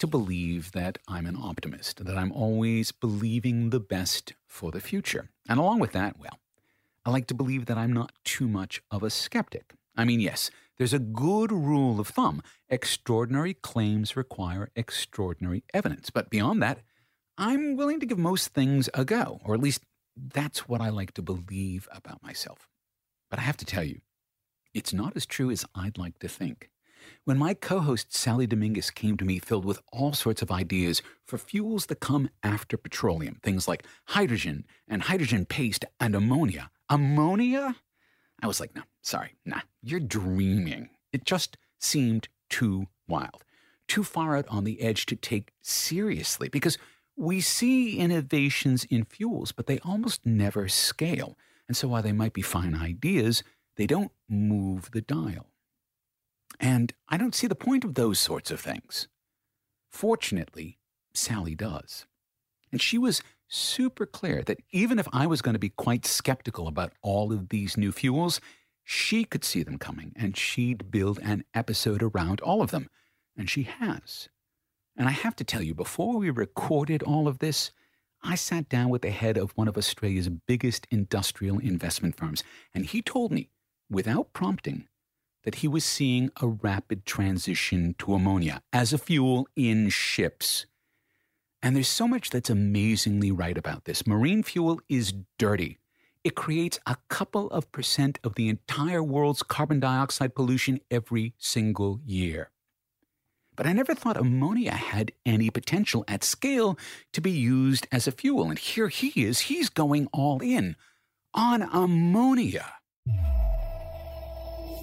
To believe that I'm an optimist, that I'm always believing the best for the future. And along with that, well, I like to believe that I'm not too much of a skeptic. I mean, yes, there's a good rule of thumb. Extraordinary claims require extraordinary evidence. But beyond that, I'm willing to give most things a go, or at least that's what I like to believe about myself. But I have to tell you, it's not as true as I'd like to think. When my co host Sally Dominguez came to me filled with all sorts of ideas for fuels that come after petroleum, things like hydrogen and hydrogen paste and ammonia. Ammonia? I was like, no, sorry, nah, you're dreaming. It just seemed too wild, too far out on the edge to take seriously because we see innovations in fuels, but they almost never scale. And so while they might be fine ideas, they don't move the dial. And I don't see the point of those sorts of things. Fortunately, Sally does. And she was super clear that even if I was going to be quite skeptical about all of these new fuels, she could see them coming and she'd build an episode around all of them. And she has. And I have to tell you, before we recorded all of this, I sat down with the head of one of Australia's biggest industrial investment firms, and he told me, without prompting, that he was seeing a rapid transition to ammonia as a fuel in ships. And there's so much that's amazingly right about this. Marine fuel is dirty. It creates a couple of percent of the entire world's carbon dioxide pollution every single year. But I never thought ammonia had any potential at scale to be used as a fuel. And here he is, he's going all in on ammonia.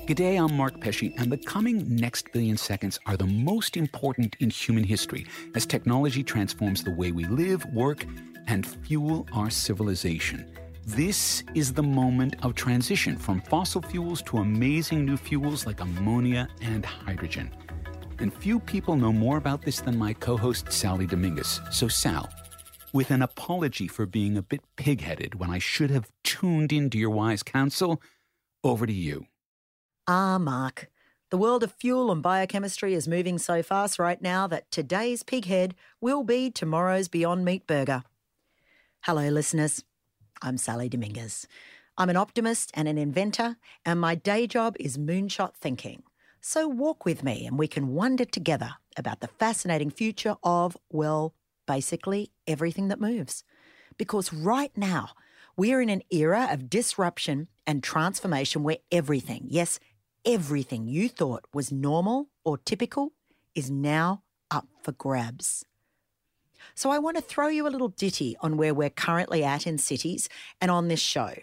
G'day, I'm Mark Pesce, and the coming next billion seconds are the most important in human history as technology transforms the way we live, work, and fuel our civilization. This is the moment of transition from fossil fuels to amazing new fuels like ammonia and hydrogen. And few people know more about this than my co host, Sally Dominguez. So, Sal, with an apology for being a bit pig headed when I should have tuned into your wise counsel, over to you. Ah, Mark. The world of fuel and biochemistry is moving so fast right now that today's pighead will be tomorrow's Beyond Meat burger. Hello, listeners. I'm Sally Dominguez. I'm an optimist and an inventor, and my day job is moonshot thinking. So walk with me and we can wonder together about the fascinating future of, well, basically everything that moves. Because right now, we're in an era of disruption and transformation where everything, yes, everything you thought was normal or typical is now up for grabs. So I want to throw you a little ditty on where we're currently at in cities and on this show.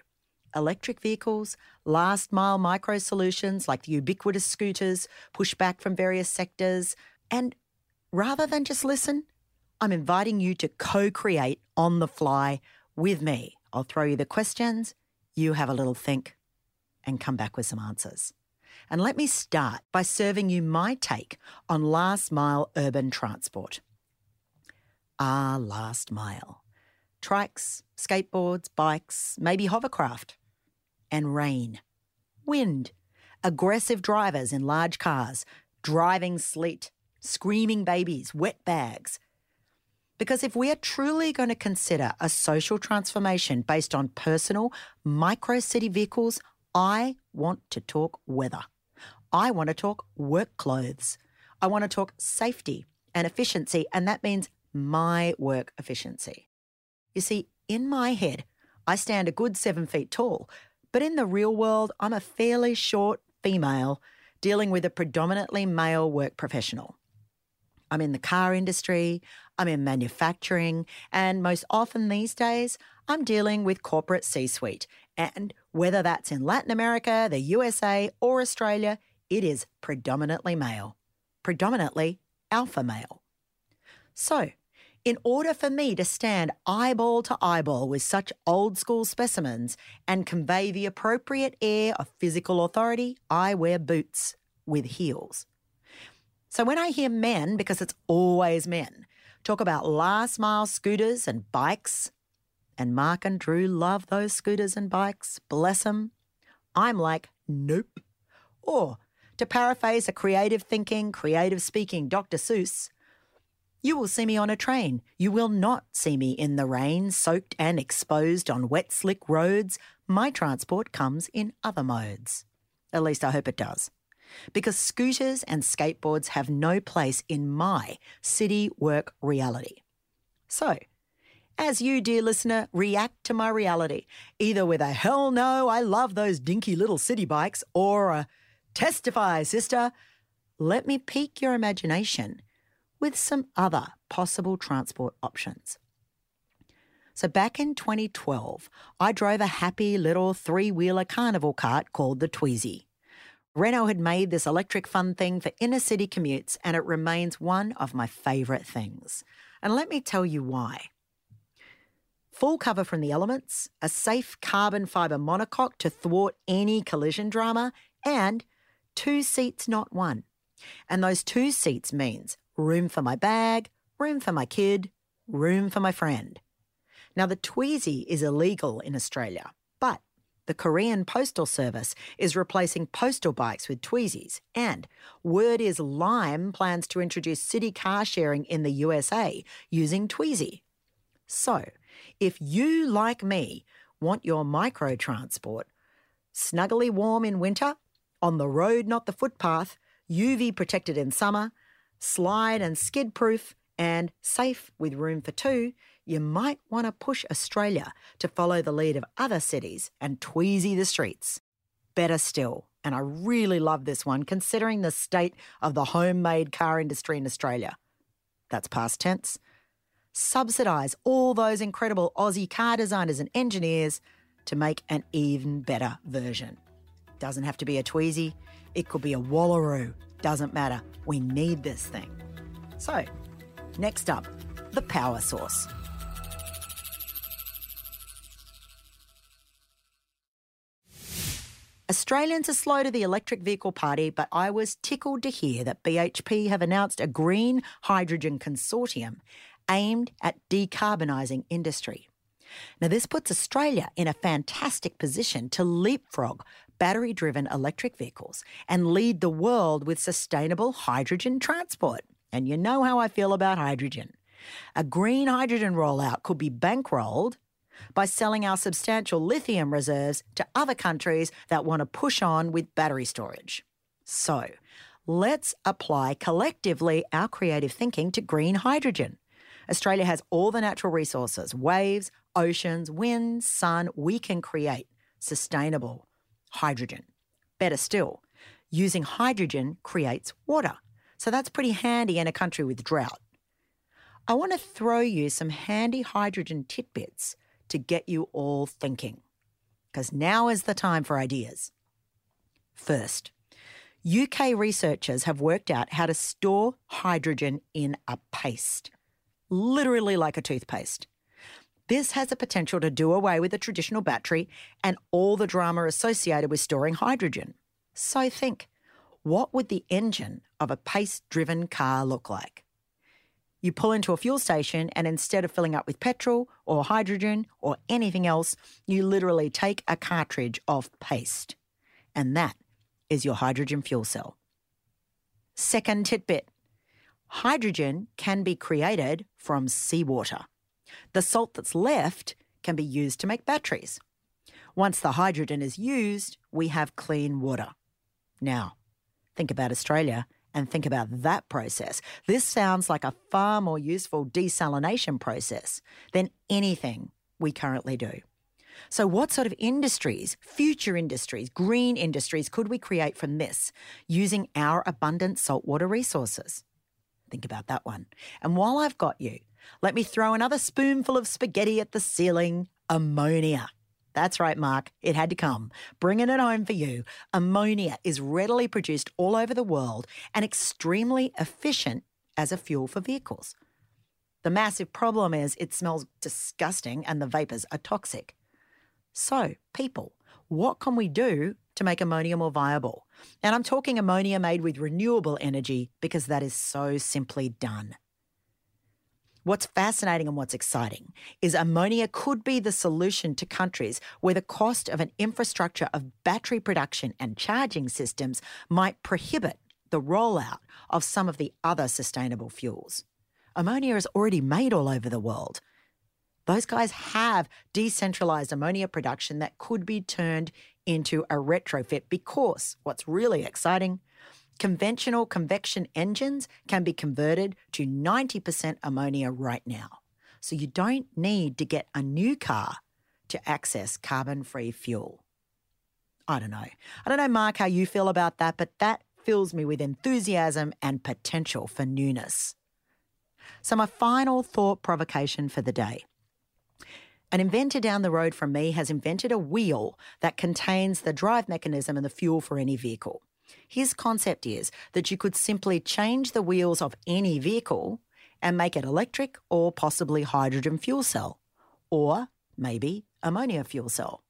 Electric vehicles, last mile micro solutions like the ubiquitous scooters, pushback from various sectors, and rather than just listen, I'm inviting you to co create on the fly with me. I'll throw you the questions, you have a little think, and come back with some answers. And let me start by serving you my take on last mile urban transport. Ah, last mile. Trikes, skateboards, bikes, maybe hovercraft. And rain. Wind. Aggressive drivers in large cars, driving sleet, screaming babies, wet bags. Because if we are truly going to consider a social transformation based on personal, micro city vehicles, I want to talk weather. I want to talk work clothes. I want to talk safety and efficiency, and that means my work efficiency. You see, in my head, I stand a good seven feet tall, but in the real world, I'm a fairly short female dealing with a predominantly male work professional. I'm in the car industry, I'm in manufacturing, and most often these days, I'm dealing with corporate C suite and whether that's in Latin America, the USA, or Australia, it is predominantly male, predominantly alpha male. So, in order for me to stand eyeball to eyeball with such old school specimens and convey the appropriate air of physical authority, I wear boots with heels. So when I hear men, because it's always men, talk about last mile scooters and bikes and Mark and Drew love those scooters and bikes, bless them. I'm like, nope. Or, to paraphrase a creative thinking, creative speaking Dr. Seuss, You will see me on a train. You will not see me in the rain, soaked and exposed on wet, slick roads. My transport comes in other modes. At least I hope it does. Because scooters and skateboards have no place in my city work reality. So, as you, dear listener, react to my reality, either with a hell no, I love those dinky little city bikes, or a testify, sister, let me pique your imagination with some other possible transport options. So, back in 2012, I drove a happy little three wheeler carnival cart called the Twizy. Renault had made this electric fun thing for inner city commutes, and it remains one of my favourite things. And let me tell you why. Full cover from the elements, a safe carbon fibre monocoque to thwart any collision drama, and two seats, not one. And those two seats means room for my bag, room for my kid, room for my friend. Now, the Twizy is illegal in Australia, but the Korean Postal Service is replacing postal bikes with Twizys, and word is Lime plans to introduce city car sharing in the USA using Twizy. So, if you, like me, want your micro transport snuggly warm in winter, on the road, not the footpath, UV protected in summer, slide and skid proof, and safe with room for two, you might want to push Australia to follow the lead of other cities and Twizy the streets. Better still, and I really love this one considering the state of the homemade car industry in Australia. That's past tense. Subsidise all those incredible Aussie car designers and engineers to make an even better version. Doesn't have to be a Twizy, it could be a Wallaroo. Doesn't matter. We need this thing. So, next up, the power source. Australians are slow to the electric vehicle party, but I was tickled to hear that BHP have announced a green hydrogen consortium aimed at decarbonising industry. Now, this puts Australia in a fantastic position to leapfrog battery driven electric vehicles and lead the world with sustainable hydrogen transport. And you know how I feel about hydrogen. A green hydrogen rollout could be bankrolled by selling our substantial lithium reserves to other countries that want to push on with battery storage. So, let's apply collectively our creative thinking to green hydrogen. Australia has all the natural resources waves, oceans, wind, sun. We can create sustainable hydrogen. Better still, using hydrogen creates water. So that's pretty handy in a country with drought. I want to throw you some handy hydrogen tidbits to get you all thinking, because now is the time for ideas. First, UK researchers have worked out how to store hydrogen in a paste, literally like a toothpaste. This has the potential to do away with the traditional battery and all the drama associated with storing hydrogen. So think what would the engine of a paste driven car look like? You pull into a fuel station, and instead of filling up with petrol or hydrogen or anything else, you literally take a cartridge of paste. And that is your hydrogen fuel cell. Second tidbit hydrogen can be created from seawater. The salt that's left can be used to make batteries. Once the hydrogen is used, we have clean water. Now, think about Australia and think about that process. This sounds like a far more useful desalination process than anything we currently do. So, what sort of industries, future industries, green industries, could we create from this using our abundant saltwater resources? Think about that one. And while I've got you, let me throw another spoonful of spaghetti at the ceiling ammonia. That's right, Mark. It had to come. Bringing it home for you. Ammonia is readily produced all over the world and extremely efficient as a fuel for vehicles. The massive problem is it smells disgusting and the vapours are toxic. So, people, what can we do to make ammonia more viable? And I'm talking ammonia made with renewable energy because that is so simply done. What's fascinating and what's exciting is ammonia could be the solution to countries where the cost of an infrastructure of battery production and charging systems might prohibit the rollout of some of the other sustainable fuels. ammonia is already made all over the world. Those guys have decentralized ammonia production that could be turned into a retrofit because what's really exciting conventional convection engines can be converted to 90% ammonia right now. So you don't need to get a new car to access carbon free fuel. I don't know. I don't know, Mark, how you feel about that, but that fills me with enthusiasm and potential for newness. So, my final thought provocation for the day. An inventor down the road from me has invented a wheel that contains the drive mechanism and the fuel for any vehicle. His concept is that you could simply change the wheels of any vehicle and make it electric or possibly hydrogen fuel cell, or maybe ammonia fuel cell.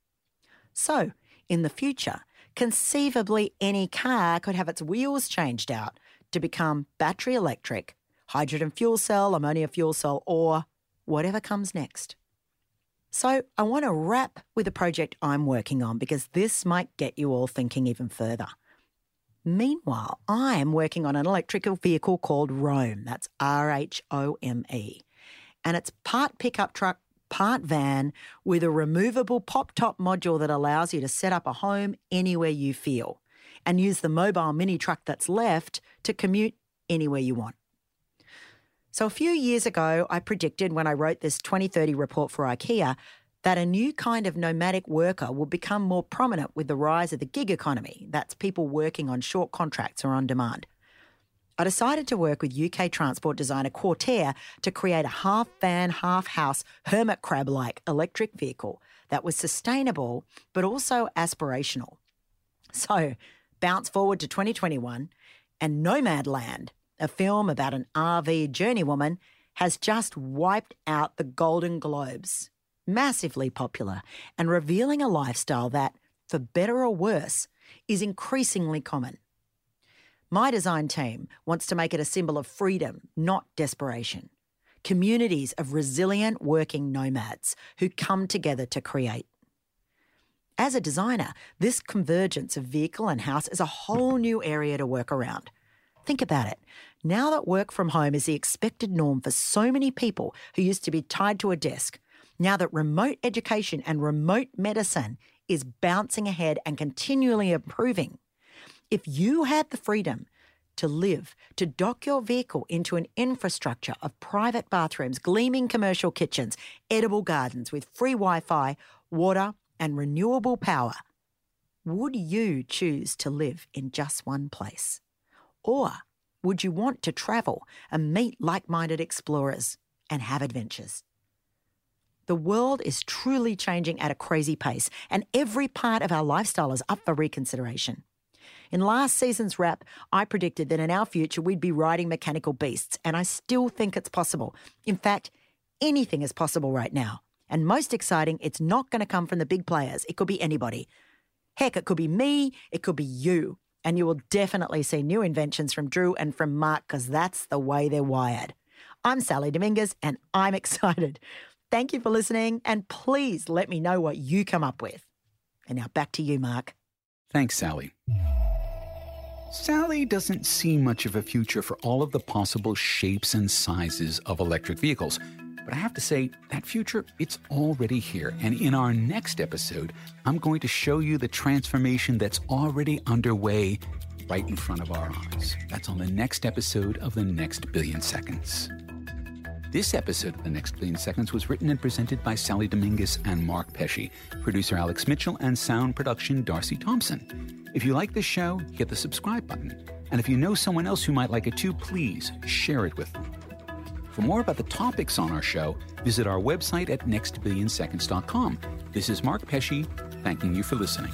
So, in the future, conceivably any car could have its wheels changed out to become battery electric, hydrogen fuel cell, ammonia fuel cell, or whatever comes next. So, I want to wrap with a project I'm working on because this might get you all thinking even further. Meanwhile, I am working on an electrical vehicle called Rhome. That's R H O M E. And it's part pickup truck, part van with a removable pop top module that allows you to set up a home anywhere you feel and use the mobile mini truck that's left to commute anywhere you want. So, a few years ago, I predicted when I wrote this 2030 report for IKEA that a new kind of nomadic worker will become more prominent with the rise of the gig economy. That's people working on short contracts or on demand. I decided to work with UK transport designer Cortair to create a half van, half house, hermit crab like electric vehicle that was sustainable but also aspirational. So, bounce forward to 2021, and Nomadland, a film about an RV journeywoman, has just wiped out the Golden Globes massively popular and revealing a lifestyle that, for better or worse, is increasingly common. My design team wants to make it a symbol of freedom, not desperation. Communities of resilient working nomads who come together to create. As a designer, this convergence of vehicle and house is a whole new area to work around. Think about it. Now that work from home is the expected norm for so many people who used to be tied to a desk, now that remote education and remote medicine is bouncing ahead and continually improving, if you had the freedom to live, to dock your vehicle into an infrastructure of private bathrooms, gleaming commercial kitchens, edible gardens with free Wi Fi, water, and renewable power, would you choose to live in just one place? Or would you want to travel and meet like minded explorers and have adventures? The world is truly changing at a crazy pace, and every part of our lifestyle is up for reconsideration. In last season's wrap, I predicted that in our future we'd be riding mechanical beasts, and I still think it's possible. In fact, anything is possible right now. And most exciting, it's not going to come from the big players. It could be anybody. Heck, it could be me, it could be you. And you will definitely see new inventions from Drew and from Mark because that's the way they're wired. I'm Sally Dominguez, and I'm excited. Thank you for listening, and please let me know what you come up with. And now back to you, Mark. Thanks, Sally. Sally doesn't see much of a future for all of the possible shapes and sizes of electric vehicles. But I have to say, that future, it's already here. And in our next episode, I'm going to show you the transformation that's already underway right in front of our eyes. That's on the next episode of The Next Billion Seconds. This episode of The Next Billion Seconds was written and presented by Sally Dominguez and Mark Pesce, producer Alex Mitchell, and sound production Darcy Thompson. If you like this show, hit the subscribe button. And if you know someone else who might like it too, please share it with them. For more about the topics on our show, visit our website at nextbillionseconds.com. This is Mark Pesce, thanking you for listening.